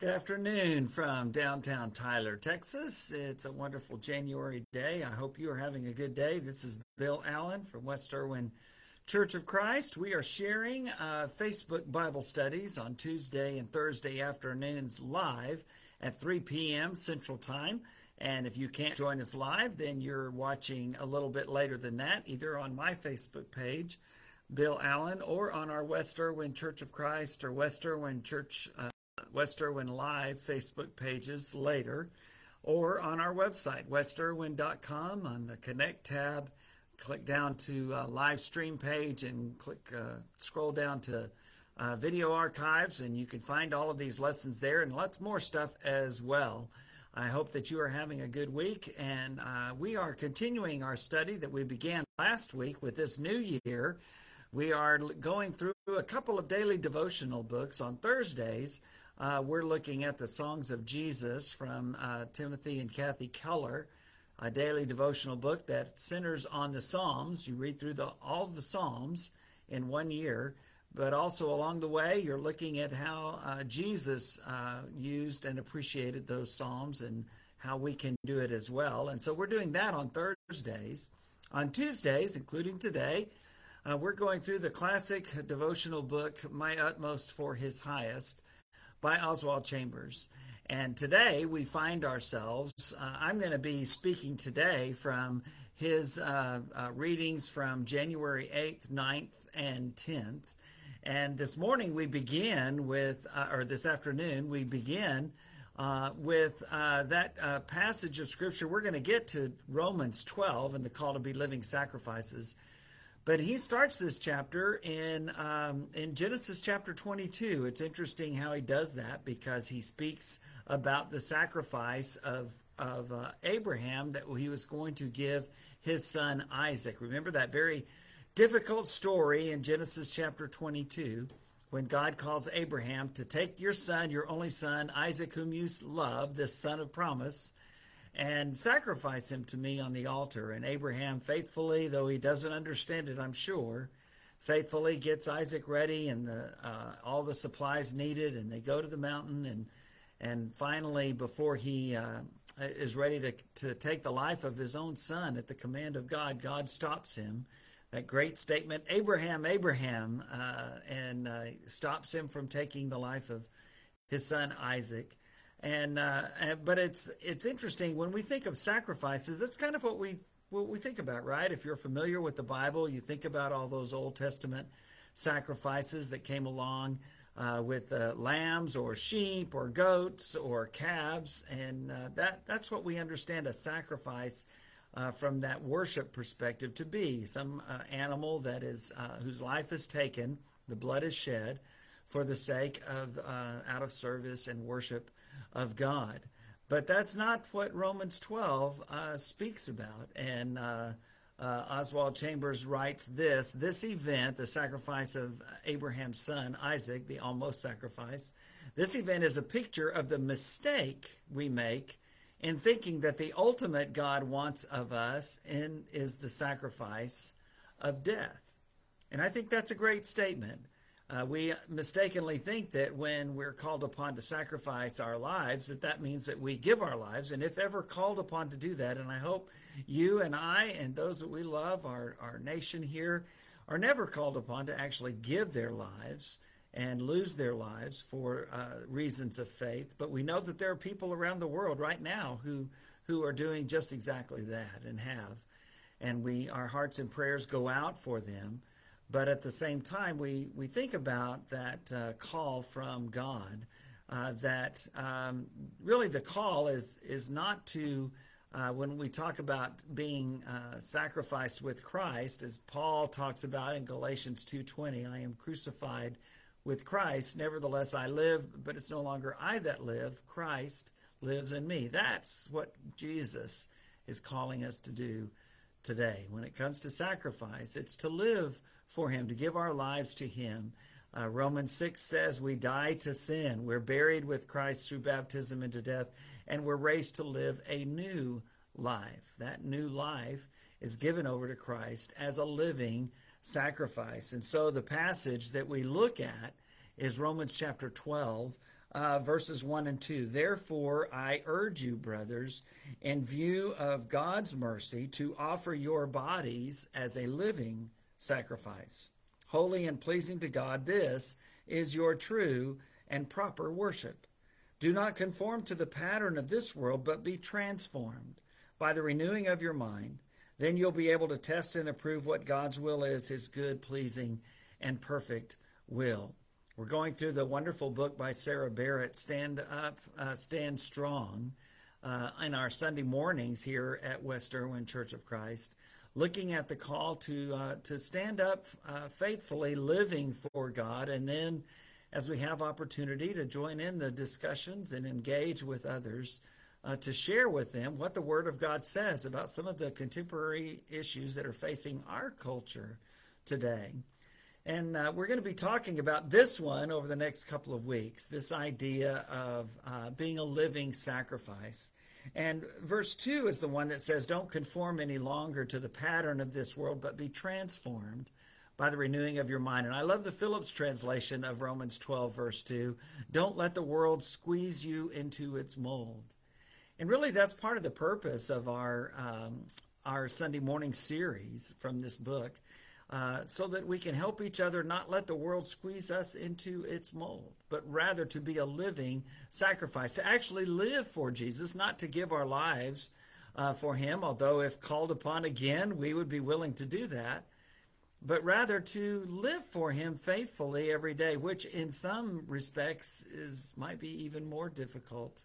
Good afternoon from downtown Tyler, Texas. It's a wonderful January day. I hope you are having a good day. This is Bill Allen from West Erwin Church of Christ. We are sharing uh, Facebook Bible studies on Tuesday and Thursday afternoons live at 3 p.m. Central Time. And if you can't join us live, then you're watching a little bit later than that, either on my Facebook page, Bill Allen, or on our West Erwin Church of Christ or West Erwin Church. Uh, West Erwin Live Facebook pages later or on our website, westerwin.com on the Connect tab. Click down to uh, live stream page and click uh, scroll down to uh, video archives, and you can find all of these lessons there and lots more stuff as well. I hope that you are having a good week, and uh, we are continuing our study that we began last week with this new year. We are going through a couple of daily devotional books on Thursdays. Uh, we're looking at the Songs of Jesus from uh, Timothy and Kathy Keller, a daily devotional book that centers on the Psalms. You read through the, all the Psalms in one year, but also along the way, you're looking at how uh, Jesus uh, used and appreciated those Psalms and how we can do it as well. And so we're doing that on Thursdays. On Tuesdays, including today, uh, we're going through the classic devotional book, My Utmost for His Highest by Oswald Chambers. And today we find ourselves, uh, I'm going to be speaking today from his uh, uh, readings from January 8th, 9th, and 10th. And this morning we begin with, uh, or this afternoon, we begin uh, with uh, that passage of Scripture. We're going to get to Romans 12 and the call to be living sacrifices. But he starts this chapter in um, in Genesis chapter 22. It's interesting how he does that because he speaks about the sacrifice of of uh, Abraham that he was going to give his son Isaac. Remember that very difficult story in Genesis chapter 22 when God calls Abraham to take your son, your only son, Isaac, whom you love, this son of promise, and sacrifice him to me on the altar. And Abraham faithfully, though he doesn't understand it, I'm sure, faithfully gets Isaac ready and the, uh, all the supplies needed, and they go to the mountain. And and finally, before he uh, is ready to to take the life of his own son at the command of God, God stops him. That great statement, Abraham, Abraham, uh, and uh, stops him from taking the life of his son Isaac. And, uh, but it's it's interesting when we think of sacrifices. That's kind of what we what we think about, right? If you're familiar with the Bible, you think about all those Old Testament sacrifices that came along uh, with uh, lambs or sheep or goats or calves, and uh, that that's what we understand a sacrifice uh, from that worship perspective to be some uh, animal that is whose life is taken, the blood is shed for the sake of out of service and worship of God. But that's not what Romans 12 uh, speaks about. And uh, uh, Oswald Chambers writes this this event, the sacrifice of Abraham's son, Isaac, the almost sacrifice, this event is a picture of the mistake we make in thinking that the ultimate God wants of us is the sacrifice of death. And I think that's a great statement. Uh, we mistakenly think that when we're called upon to sacrifice our lives, that that means that we give our lives. And if ever called upon to do that, and I hope you and I and those that we love, our, our nation here, are never called upon to actually give their lives and lose their lives for uh, reasons of faith. But we know that there are people around the world right now who who are doing just exactly that and have. And we our hearts and prayers go out for them. But at the same time, we, we think about that uh, call from God. Uh, that um, really the call is is not to uh, when we talk about being uh, sacrificed with Christ, as Paul talks about in Galatians two twenty, I am crucified with Christ. Nevertheless, I live, but it's no longer I that live; Christ lives in me. That's what Jesus is calling us to do today. When it comes to sacrifice, it's to live for Him, to give our lives to Him. Uh, Romans 6 says we die to sin. We're buried with Christ through baptism into death, and we're raised to live a new life. That new life is given over to Christ as a living sacrifice. And so the passage that we look at is Romans chapter 12, uh, verses 1 and 2. Therefore, I urge you, brothers, in view of God's mercy, to offer your bodies as a living sacrifice, holy and pleasing to God. This is your true and proper worship. Do not conform to the pattern of this world, but be transformed by the renewing of your mind. Then you'll be able to test and approve what God's will is, his good, pleasing, and perfect will. We're going through the wonderful book by Sarah Barrett, Stand Up, uh, Stand Strong, uh, in our Sunday mornings here at West Erwin Church of Christ, looking at the call to, uh, to stand up uh, faithfully, living for God, and then as we have opportunity to join in the discussions and engage with others, uh, to share with them what the Word of God says about some of the contemporary issues that are facing our culture today. And uh, we're going to be talking about this one over the next couple of weeks this idea of uh, being a living sacrifice. And verse 2 is the one that says, Don't conform any longer to the pattern of this world, but be transformed by the renewing of your mind. And I love the Phillips translation of Romans 12, verse 2. Don't let the world squeeze you into its mold. And really, that's part of the purpose of our, um, our Sunday morning series from this book, uh, so that we can help each other not let the world squeeze us into its mold, but rather to be a living sacrifice, to actually live for Jesus, not to give our lives uh, for Him, although if called upon again, we would be willing to do that but rather to live for him faithfully every day, which in some respects is might be even more difficult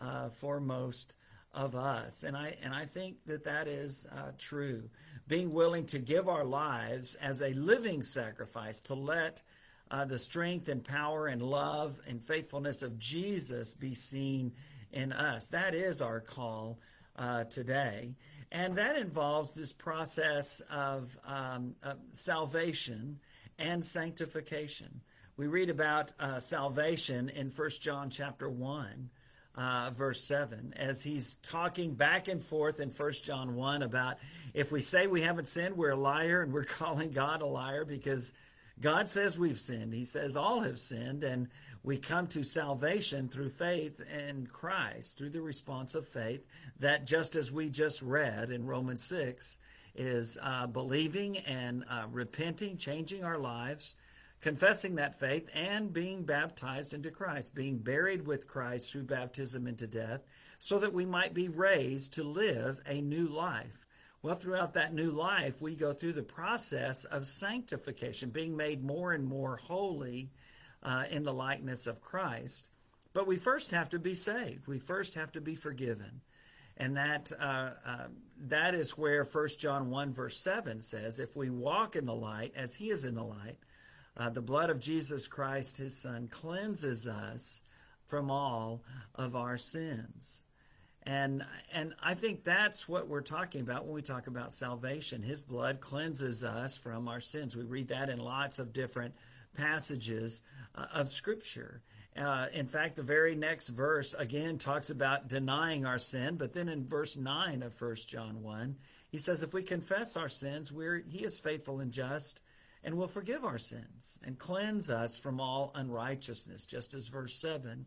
uh, for most of us. And I and I think that that is uh, true. Being willing to give our lives as a living sacrifice to let uh, the strength and power and love and faithfulness of Jesus be seen in us. That is our call uh, today. And that involves this process of, um, salvation and sanctification. We read about uh, salvation in 1 John chapter 1. Uh, verse 7 as he's talking back and forth in 1 John 1 about if we say we haven't sinned, we're a liar and we're calling God a liar because God says we've sinned. He says all have sinned, and we come to salvation through faith in Christ, through the response of faith, that just as we just read in Romans 6, is uh, believing and uh, repenting, changing our lives, confessing that faith, and being baptized into Christ, being buried with Christ through baptism into death, so that we might be raised to live a new life. Well, throughout that new life, we go through the process of sanctification, being made more and more holy uh, in the likeness of Christ. But we first have to be saved. We first have to be forgiven. And that, uh, uh, that is where 1 John 1, verse 7 says, If we walk in the light as he is in the light, uh, the blood of Jesus Christ, his son, cleanses us from all of our sins. And, and I think that's what we're talking about when we talk about salvation. His blood cleanses us from our sins. We read that in lots of different passages uh, of Scripture. Uh, in fact, the very next verse again talks about denying our sin, but then in verse 9 of 1 John 1, he says, If we confess our sins, we're, he is faithful and just and will forgive our sins and cleanse us from all unrighteousness, just as verse 7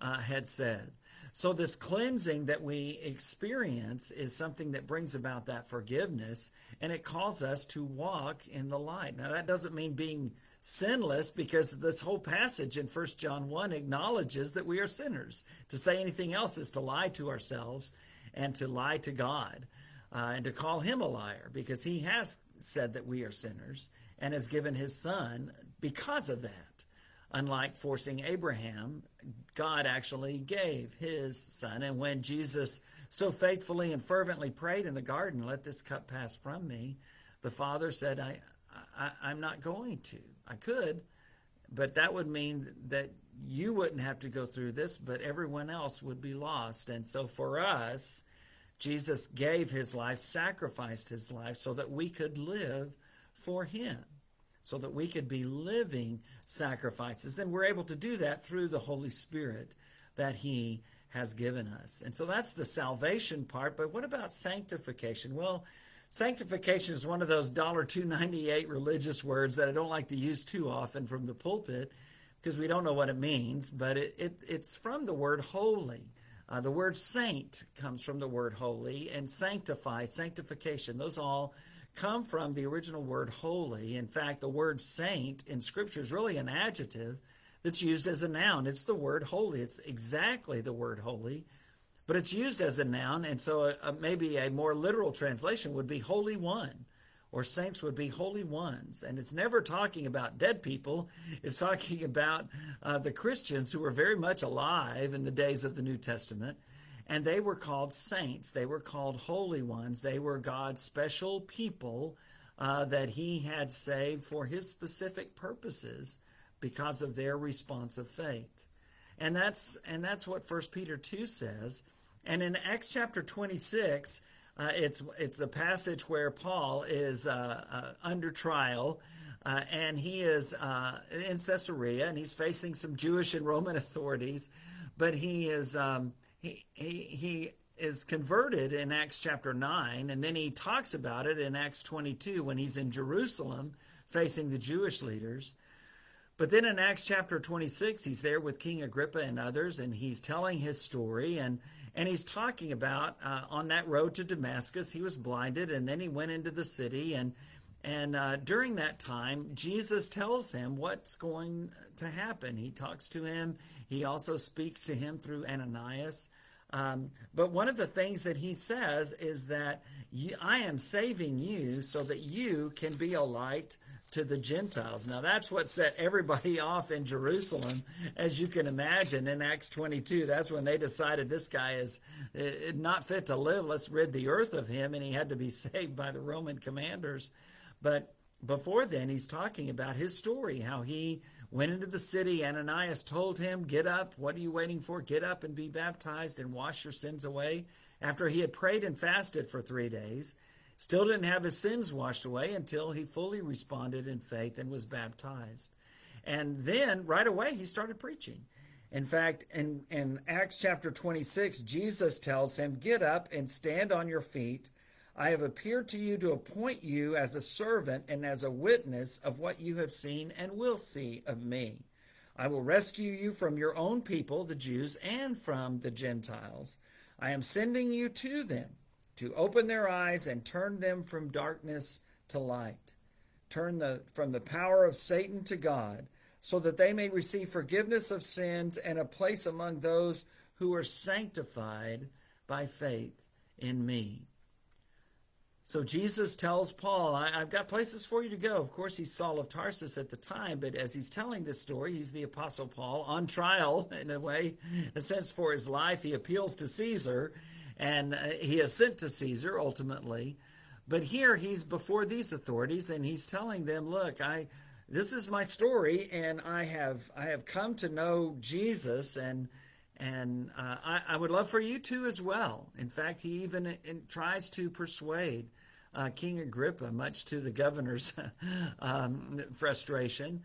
uh, had said. So, this cleansing that we experience is something that brings about that forgiveness, and it calls us to walk in the light. Now, that doesn't mean being sinless because this whole passage in 1 John 1 acknowledges that we are sinners. To say anything else is to lie to ourselves and to lie to God uh, and to call him a liar because he has said that we are sinners and has given his son because of that. Unlike forcing Abraham, God actually gave his son. And when Jesus so faithfully and fervently prayed in the garden, Let this cup pass from me, the Father said, I, I, am not going to. I could, but that would mean that you wouldn't have to go through this, but everyone else would be lost. And so for us, Jesus gave his life, sacrificed his life so that we could live for him, so that we could be living sacrifices. And we're able to do that through the Holy Spirit that he has given us. And so that's the salvation part. But what about sanctification? Well, Sanctification is one of those $2.98 religious words that I don't like to use too often from the pulpit because we don't know what it means, but it, it it's from the word holy. Uh, the word saint comes from the word holy, and sanctify, sanctification, those all come from the original word holy. In fact, the word saint in Scripture is really an adjective that's used as a noun. It's the word holy. It's exactly the word holy, but it's used as a noun. And so a, a, maybe a more literal translation would be holy one, or saints would be holy ones. And it's never talking about dead people, it's talking about uh, the Christians who were very much alive in the days of the New Testament. And they were called saints. They were called holy ones. They were God's special people uh, that He had saved for His specific purposes because of their response of faith. And that's and that's what First Peter two says. And in Acts chapter twenty six, uh, it's it's the passage where Paul is uh, uh, under trial. Uh, and he is uh, in Caesarea, and he's facing some Jewish and Roman authorities, but he is um, he, he he is converted in Acts chapter 9 and then he talks about it in Acts 22 when he's in Jerusalem facing the Jewish leaders. But then in Acts chapter 26, he's there with King Agrippa and others, and he's telling his story, and, and he's talking about uh, on that road to Damascus, he was blinded, and then he went into the city, and and uh, during that time, Jesus tells him what's going to happen. He talks to him. He also speaks to him through Ananias. Um, but one of the things that he says is that I am saving you so that you can be a light to the Gentiles. Now, that's what set everybody off in Jerusalem, as you can imagine in Acts 22. That's when they decided this guy is uh, not fit to live. Let's rid the earth of him. And he had to be saved by the Roman commanders. But before then, he's talking about his story, how he went into the city. Ananias told him, Get up. What are you waiting for? Get up and be baptized and wash your sins away. After he had prayed and fasted for three days, Still didn't have his sins washed away until he fully responded in faith and was baptized. And then right away he started preaching. In fact, in, in Acts chapter 26, Jesus tells him, Get up and stand on your feet. I have appeared to you to appoint you as a servant and as a witness of what you have seen and will see of me. I will rescue you from your own people, the Jews, and from the Gentiles. I am sending you to them to open their eyes and turn them from darkness to light, turn the, from the power of Satan to God, so that they may receive forgiveness of sins and a place among those who are sanctified by faith in me. So Jesus tells Paul, I, have got places for you to go. Of course, he's Saul of Tarsus at the time, but as he's telling this story, he's the Apostle Paul on trial in a way, a sense for his life. He appeals to Caesar and uh, he is sent to Caesar ultimately. But here he's before these authorities and he's telling them, "Look, I this is my story, and I have I have come to know Jesus, and and uh, I, I, would love for you to as well. In fact, he even in, uh, tries to persuade uh, King Agrippa, much to the governor's um, frustration."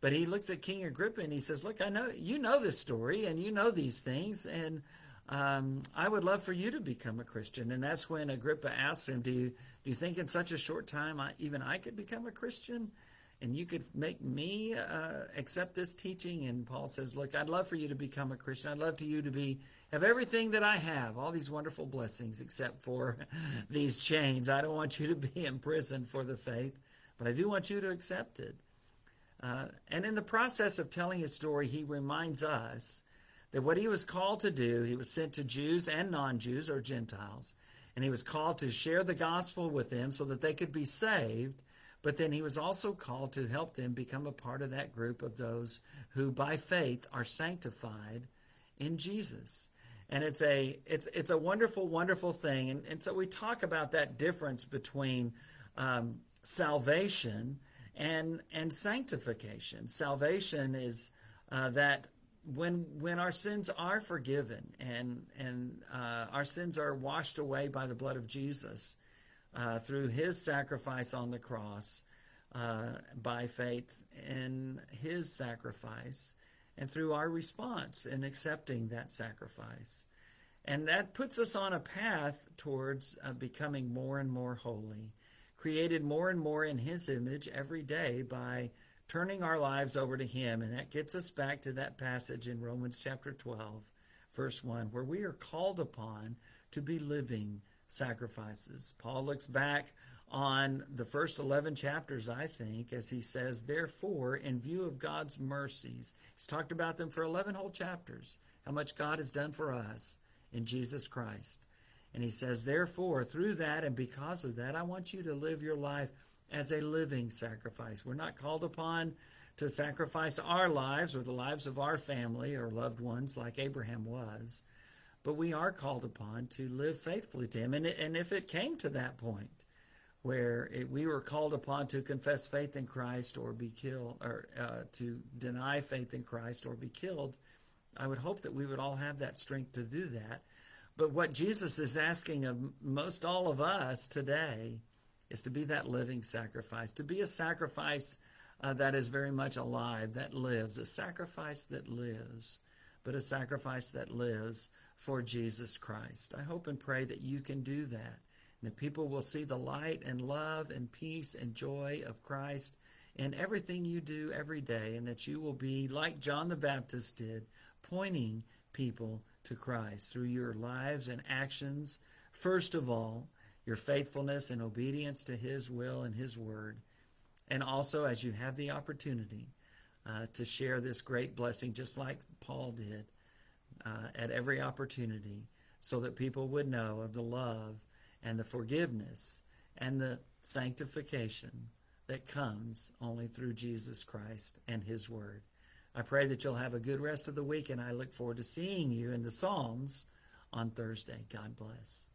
But he looks at King Agrippa and he says, "Look, I know you know this story, and you know these things, and." um, I would love for you to become a Christian. And that's when Agrippa asks him, do you, do you think in such a short time I, even I could become a Christian? And you could make me uh, accept this teaching? And Paul says, look, I'd love for you to become a Christian. I'd love to you to be have everything that I have, all these wonderful blessings, except for these chains. I don't want you to be in prison for the faith, but I do want you to accept it. Uh, and in the process of telling his story, he reminds us that what he was called to do, he was sent to Jews and non Jews or Gentiles, and he was called to share the gospel with them so that they could be saved. But then he was also called to help them become a part of that group of those who by faith are sanctified in Jesus. And it's a it's it's a wonderful, wonderful thing. And, and so we talk about that difference between um, salvation and and sanctification. Salvation is uh, that when when our sins are forgiven and and uh, our sins are washed away by the blood of Jesus uh, through His sacrifice on the cross, uh, by faith in His sacrifice, and through our response in accepting that sacrifice, and that puts us on a path towards uh, becoming more and more holy, created more and more in His image every day by turning our lives over to Him. And that gets us back to that passage in Romans chapter 12, verse 1, where we are called upon to be living sacrifices. Paul looks back on the first 11 chapters, I think, as he says, Therefore, in view of God's mercies, he's talked about them for 11 whole chapters, how much God has done for us in Jesus Christ. And he says, Therefore, through that and because of that, I want you to live your life as a living sacrifice. We're not called upon to sacrifice our lives or the lives of our family or loved ones like Abraham was, but we are called upon to live faithfully to him. And, and if it came to that point, where it, we were called upon to confess faith in Christ or be killed, or uh, to deny faith in Christ or be killed, I would hope that we would all have that strength to do that. But what Jesus is asking of most all of us today is to be that living sacrifice, to be a sacrifice uh, that is very much alive, that lives, a sacrifice that lives, but a sacrifice that lives for Jesus Christ. I hope and pray that you can do that, and that people will see the light and love and peace and joy of Christ in everything you do every day, and that you will be like John the Baptist did, pointing people to Christ through your lives and actions, first of all, your faithfulness and obedience to His will and His word. And also, as you have the opportunity uh, to share this great blessing, just like Paul did uh, at every opportunity, so that people would know of the love and the forgiveness and the sanctification that comes only through Jesus Christ and His Word. I pray that you'll have a good rest of the week, and I look forward to seeing you in the Psalms on Thursday. God bless.